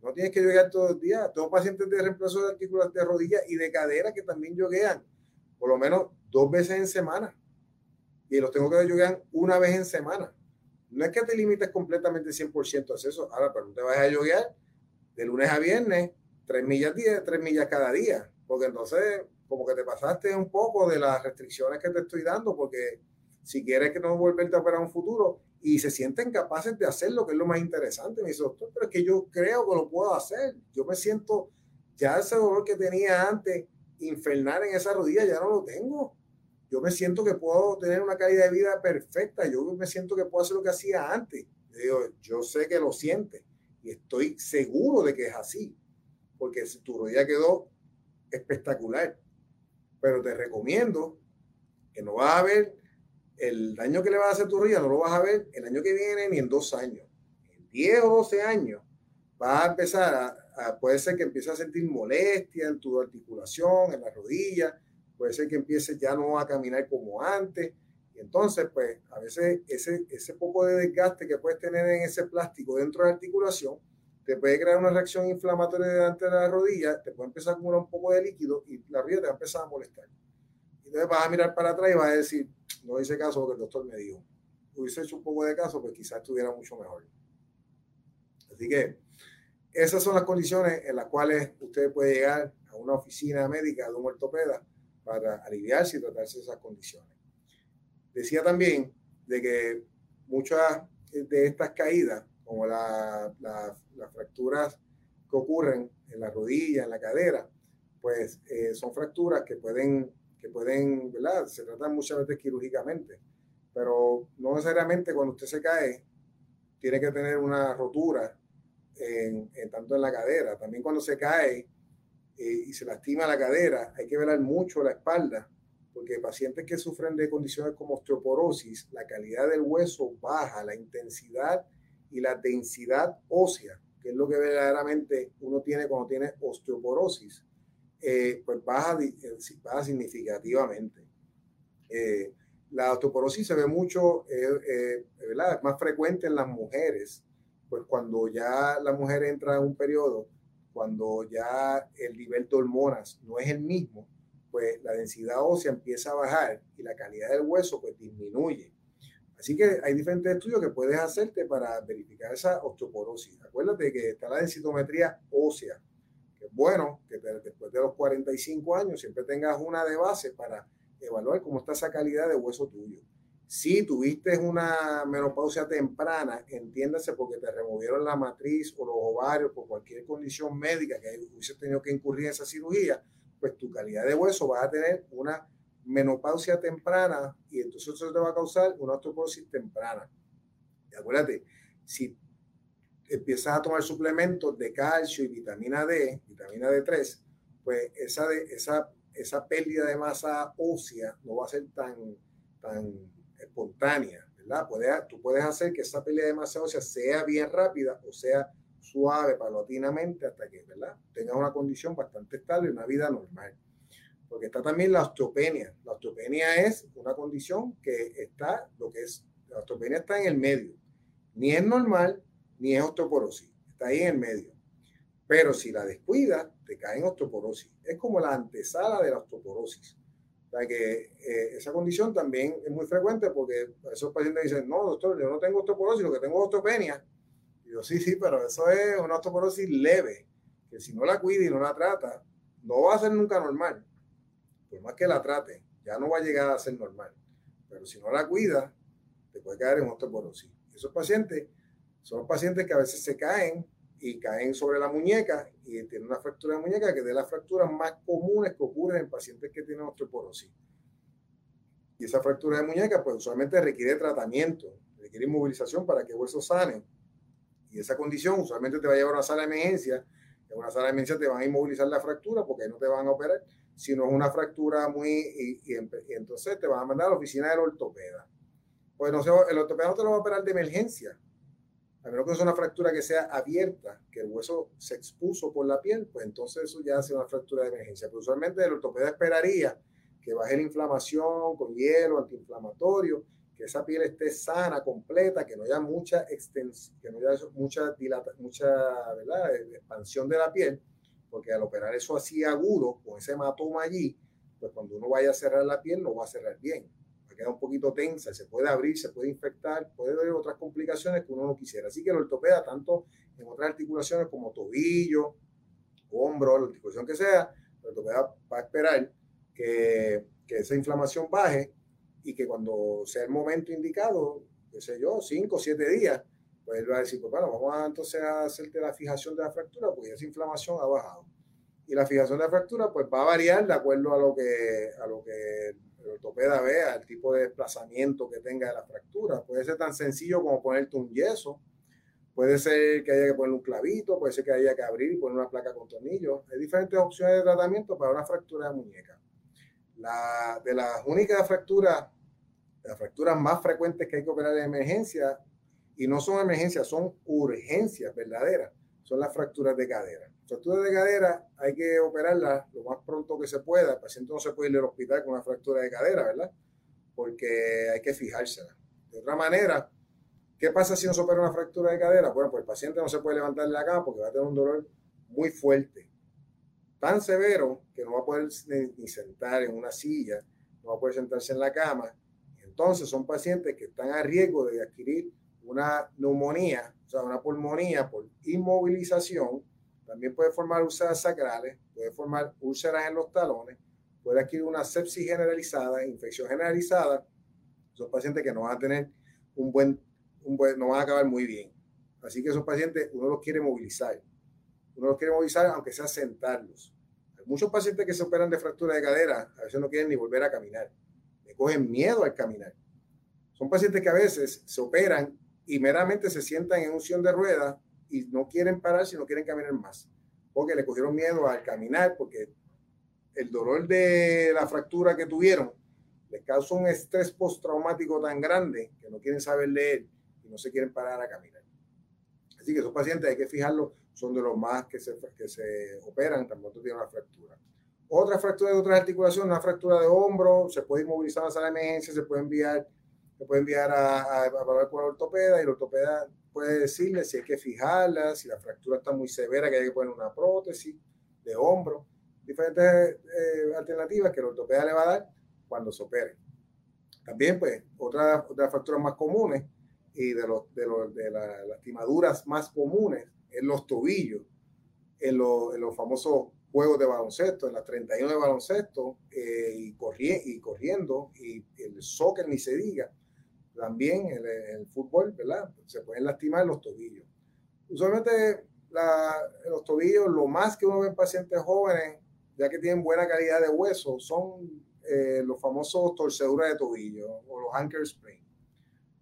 No tienes que yoguear todos los días. Tengo pacientes de reemplazo de artículos de rodilla y de cadera que también yoguean por lo menos dos veces en semana. Y los tengo que yoguear una vez en semana. No es que te limites completamente 100% a eso. Ahora, pero no te vayas a yoguear de lunes a viernes, tres millas día, tres millas cada día. Porque entonces, como que te pasaste un poco de las restricciones que te estoy dando, porque si quieres que no volverte a operar un futuro, y se sienten capaces de hacer lo que es lo más interesante. Me dice, doctor, pero es que yo creo que lo puedo hacer. Yo me siento, ya ese dolor que tenía antes, infernal en esa rodilla, ya no lo tengo. Yo me siento que puedo tener una calidad de vida perfecta. Yo me siento que puedo hacer lo que hacía antes. Yo sé que lo siente y estoy seguro de que es así, porque tu rodilla quedó espectacular. Pero te recomiendo que no vas a ver el daño que le va a hacer tu rodilla no lo vas a ver el año que viene ni en dos años. En 10 o 12 años vas a empezar a, puede ser que empieces a sentir molestia en tu articulación, en la rodilla, puede ser que empieces ya no a caminar como antes. Y entonces, pues, a veces ese, ese poco de desgaste que puedes tener en ese plástico dentro de la articulación te puede crear una reacción inflamatoria delante de la rodilla, te puede empezar a acumular un poco de líquido y la rodilla te va a empezar a molestar. Entonces vas a mirar para atrás y vas a decir, no hice caso a lo que el doctor me dijo. Hubiese hecho un poco de caso, pues quizás estuviera mucho mejor. Así que esas son las condiciones en las cuales usted puede llegar a una oficina médica de un ortopeda para aliviarse y tratarse de esas condiciones. Decía también de que muchas de estas caídas, como las fracturas que ocurren en la rodilla, en la cadera, pues eh, son fracturas que pueden que pueden, ¿verdad? Se tratan muchas veces quirúrgicamente, pero no necesariamente cuando usted se cae tiene que tener una rotura en, tanto en la cadera. También cuando se cae eh, y se lastima la cadera, hay que velar mucho la espalda, porque pacientes que sufren de condiciones como osteoporosis, la calidad del hueso baja, la intensidad y la densidad ósea, que es lo que verdaderamente uno tiene cuando tiene osteoporosis, eh, pues baja, eh, baja significativamente. Eh, la osteoporosis se ve mucho, ¿verdad? Es más frecuente en las mujeres, pues cuando ya la mujer entra en un periodo, cuando ya el nivel de hormonas no es el mismo, pues la densidad ósea empieza a bajar y la calidad del hueso pues disminuye. Así que hay diferentes estudios que puedes hacerte para verificar esa osteoporosis. Acuérdate que está la densitometría ósea, que es bueno que después de los 45 años siempre tengas una de base para evaluar cómo está esa calidad de hueso tuyo. Si tuviste una menopausia temprana, entiéndase porque te removieron la matriz o los ovarios por cualquier condición médica que hubiese tenido que incurrir en esa cirugía, pues tu calidad de hueso va a tener una menopausia temprana y entonces eso te va a causar una osteoporosis temprana. Y acuérdate, si empiezas a tomar suplementos de calcio y vitamina D, vitamina D3, pues esa, de, esa, esa pérdida de masa ósea no va a ser tan, tan espontánea, ¿verdad? Puedes, tú puedes hacer que esa pérdida de masa ósea sea bien rápida o sea suave, paulatinamente, hasta que, ¿verdad? Tengas una condición bastante estable y una vida normal porque está también la osteopenia. La osteopenia es una condición que está, lo que es, la osteopenia está en el medio. Ni es normal, ni es osteoporosis. Está ahí en el medio. Pero si la descuidas, te cae en osteoporosis. Es como la antesala de la osteoporosis. O sea que eh, esa condición también es muy frecuente porque esos pacientes dicen, no, doctor, yo no tengo osteoporosis, lo que tengo es osteopenia. Y yo, sí, sí, pero eso es una osteoporosis leve, que si no la cuida y no la trata, no va a ser nunca normal por más que la trate, ya no va a llegar a ser normal. Pero si no la cuida, te puede caer en osteoporosis. Esos pacientes son pacientes que a veces se caen y caen sobre la muñeca y tienen una fractura de muñeca que es de las fracturas más comunes que ocurren en pacientes que tienen osteoporosis. Y esa fractura de muñeca, pues usualmente requiere tratamiento, requiere inmovilización para que el hueso sane. Y esa condición usualmente te va a llevar a una sala de emergencia. En una sala de emergencia te van a inmovilizar la fractura porque ahí no te van a operar si no es una fractura muy, y, entonces te van a mandar a la oficina del ortopeda. Pues no sé, el ortopeda no te lo va a operar de emergencia, a menos que sea una fractura que sea abierta, que el hueso se expuso por la piel, pues entonces eso ya hace una fractura de emergencia. Pero usualmente el ortopeda esperaría que baje la inflamación con hielo, antiinflamatorio, que esa piel esté sana, completa, que no haya mucha extensión, que no haya mucha, dilata, mucha expansión de la piel porque al operar eso así agudo, con ese hematoma allí, pues cuando uno vaya a cerrar la piel, no va a cerrar bien. Va a quedar un poquito tensa, se puede abrir, se puede infectar, puede haber otras complicaciones que uno no quisiera. Así que el ortopeda, tanto en otras articulaciones como tobillo, hombro, la articulación que sea, el ortopeda va a esperar que, que esa inflamación baje y que cuando sea el momento indicado, qué sé yo, cinco o siete días, pues él va a decir, pues bueno, vamos a, entonces a hacerte la fijación de la fractura, porque esa inflamación ha bajado. Y la fijación de la fractura, pues va a variar de acuerdo a lo que, a lo que el ortopeda vea, el tipo de desplazamiento que tenga de la fractura. Puede ser tan sencillo como ponerte un yeso, puede ser que haya que poner un clavito, puede ser que haya que abrir y poner una placa con tornillos. Hay diferentes opciones de tratamiento para una fractura de muñeca. La, de las únicas fracturas, las fracturas más frecuentes que hay que operar en emergencia y no son emergencias, son urgencias verdaderas. Son las fracturas de cadera. Fracturas de cadera hay que operarlas lo más pronto que se pueda. El paciente no se puede ir al hospital con una fractura de cadera, ¿verdad? Porque hay que fijársela. De otra manera, ¿qué pasa si no se opera una fractura de cadera? Bueno, pues el paciente no se puede levantar de la cama porque va a tener un dolor muy fuerte, tan severo que no va a poder ni sentar en una silla, no va a poder sentarse en la cama. Entonces son pacientes que están a riesgo de adquirir una neumonía, o sea, una pulmonía por inmovilización, también puede formar úlceras sacrales, puede formar úlceras en los talones, puede adquirir una sepsis generalizada, infección generalizada. Son pacientes que no van a tener un buen, un buen, no van a acabar muy bien. Así que esos pacientes uno los quiere movilizar. Uno los quiere movilizar aunque sea sentarlos. Hay muchos pacientes que se operan de fractura de cadera, a veces no quieren ni volver a caminar. Le cogen miedo al caminar. Son pacientes que a veces se operan y meramente se sientan en un sillón de ruedas y no quieren parar, sino quieren caminar más, porque le cogieron miedo al caminar, porque el dolor de la fractura que tuvieron les causa un estrés postraumático tan grande que no quieren saber leer y no se quieren parar a caminar. Así que esos pacientes hay que fijarlo, son de los más que se, que se operan, tampoco tienen una fractura. Otra fractura de otras articulaciones, una fractura de hombro, se puede inmovilizar a la emergencia, se puede enviar, se puede enviar a, a, hablar con el ortopeda y el ortopeda puede decirle si hay que fijarla, si la fractura está muy severa, que hay que poner una prótesis de hombro, diferentes eh, alternativas que el ortopeda le va a dar cuando se opere. También, pues, otra de las fracturas más comunes y de, los, de, los, de las lastimaduras más comunes en los tobillos, en, los, en los famosos juegos de baloncesto, en las 31 de baloncesto eh, y, corri y corriendo, y el soccer ni se diga, también el, fútbol, ¿verdad? Se pueden lastimar los tobillos. Usualmente los tobillos, lo más que uno ve en pacientes jóvenes, ya que tienen buena calidad de hueso, son eh, los famosos torceduras de tobillo o los anchor sprain.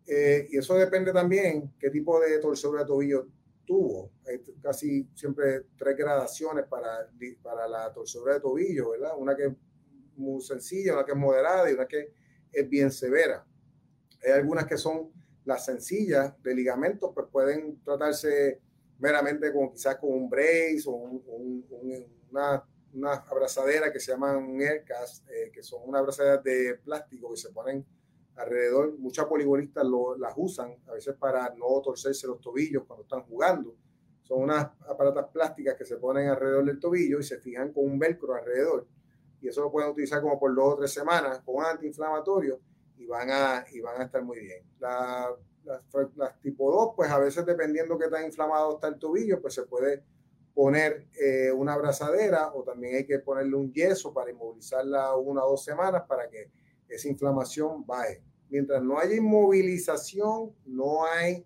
Eh, y eso depende también qué tipo de torcedura de tobillo tuvo. Hay casi siempre tres gradaciones para, para la torcedura de tobillo, ¿verdad? Una que es muy sencilla, una que es moderada y una que es bien severa. Hay algunas que son las sencillas de ligamentos, pues pueden tratarse meramente con quizás con un brace o una, una, abrazadera que se llaman aircast, eh, que son unas abrazaderas de plástico que se ponen alrededor. Muchas poligonistas las usan a veces para no torcerse los tobillos cuando están jugando. Son unas aparatas plásticas que se ponen alrededor del tobillo y se fijan con un velcro alrededor. Y eso lo pueden utilizar como por dos o tres semanas con antiinflamatorio y van a, y van a estar muy bien. La, las, tipo 2, pues a veces dependiendo qué tan inflamado está el tobillo, pues se puede poner eh, una abrazadera o también hay que ponerle un yeso para inmovilizarla una o dos semanas para que esa inflamación baje. Mientras no haya inmovilización, no hay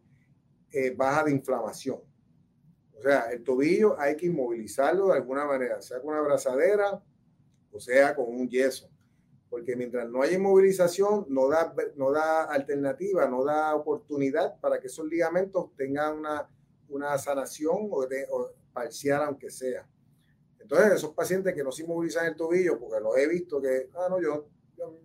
eh, baja de inflamación. O sea, el tobillo hay que inmovilizarlo de alguna manera, sea con una abrazadera o sea con un yeso porque mientras no haya inmovilización, no da, no da alternativa, no da oportunidad para que esos ligamentos tengan una, una sanación o, de, parcial, aunque sea. Entonces, esos pacientes que no se inmovilizan el tobillo, porque los he visto que, ah, no, yo,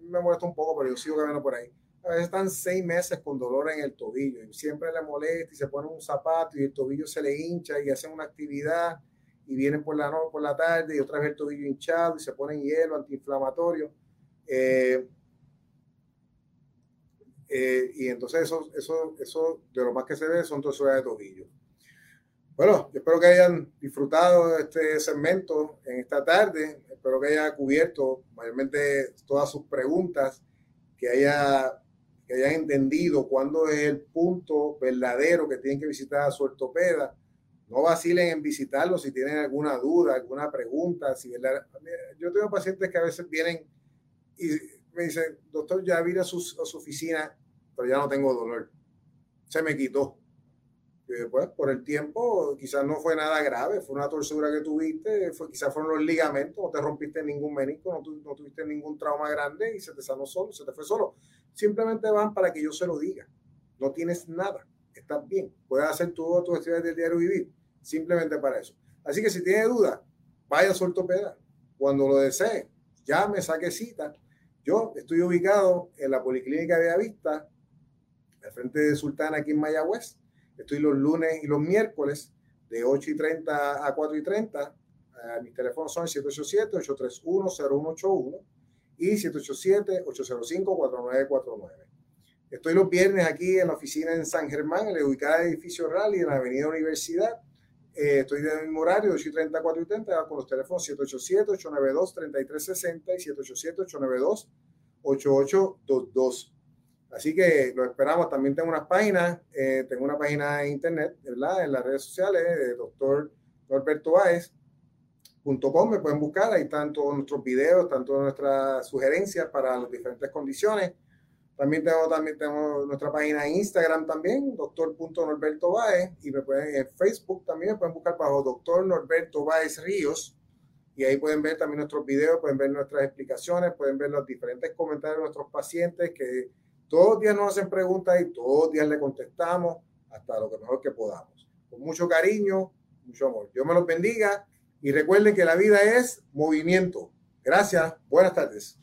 me molesto un poco, pero yo sigo caminando por ahí. A veces están seis meses con dolor en el tobillo y siempre le molesta y se ponen un zapato y el tobillo se le hincha y hacen una actividad y vienen por la, noche, por la tarde y otra vez el tobillo hinchado y se ponen hielo antiinflamatorio eh, eh, y entonces eso, eso, eso de lo más que se ve son torceduras de tobillo. Bueno, yo espero que hayan disfrutado este segmento en esta tarde. Espero que haya cubierto mayormente todas sus preguntas, que, haya, que hayan entendido cuándo es el punto verdadero que tienen que visitar a su ortopeda. No vacilen en visitarlo si tienen alguna duda, alguna pregunta. Si Yo tengo pacientes que a veces vienen y me dice, doctor, ya vine a su, a su oficina, pero ya no tengo dolor. Se me quitó. Y después, por el tiempo, quizás no fue nada grave, fue una torcedura que tuviste, fue, quizás fueron los ligamentos, no te rompiste ningún menisco, no, tuviste ningún trauma grande y se te sanó solo, se te fue solo. Simplemente van para que yo se lo diga. No tienes nada, estás bien, puedes hacer todo tu actividades del diario vivir, simplemente para eso. Así que si tiene duda, vaya a su ortopeda. Cuando lo desee, llame, saque cita yo estoy ubicado en la Policlínica de Avista, al frente de Sultana, aquí en Mayagüez. Estoy los lunes y los miércoles de 8 y 30 a 4 y 30. Uh, mis teléfonos son 787-831-0181 y 787-805-4949. Estoy los viernes aquí en la oficina en San Germán, en la ubicada edificio Rally, en la Avenida Universidad. Eh, estoy en el mismo horario, 8 y 30 4 y 30, con los teléfonos 787-892-3360 y 787-892-8822. Así que lo esperamos. También tengo unas páginas, eh, tengo una página de internet, ¿verdad? En las redes sociales de doctor Norberto .com, me pueden buscar, ahí están todos nuestros videos, están todas nuestras sugerencias para las diferentes condiciones. También tengo, también tengo nuestra página en Instagram también, doctor.norberto Baez, y me pueden en Facebook también me pueden buscar bajo doctor Norberto Baez Ríos, y ahí pueden ver también nuestros videos, pueden ver nuestras explicaciones, pueden ver los diferentes comentarios de nuestros pacientes que todos los días nos hacen preguntas y todos los días le contestamos hasta lo que mejor que podamos. Con mucho cariño, mucho amor. Dios me los bendiga y recuerden que la vida es movimiento. Gracias, buenas tardes.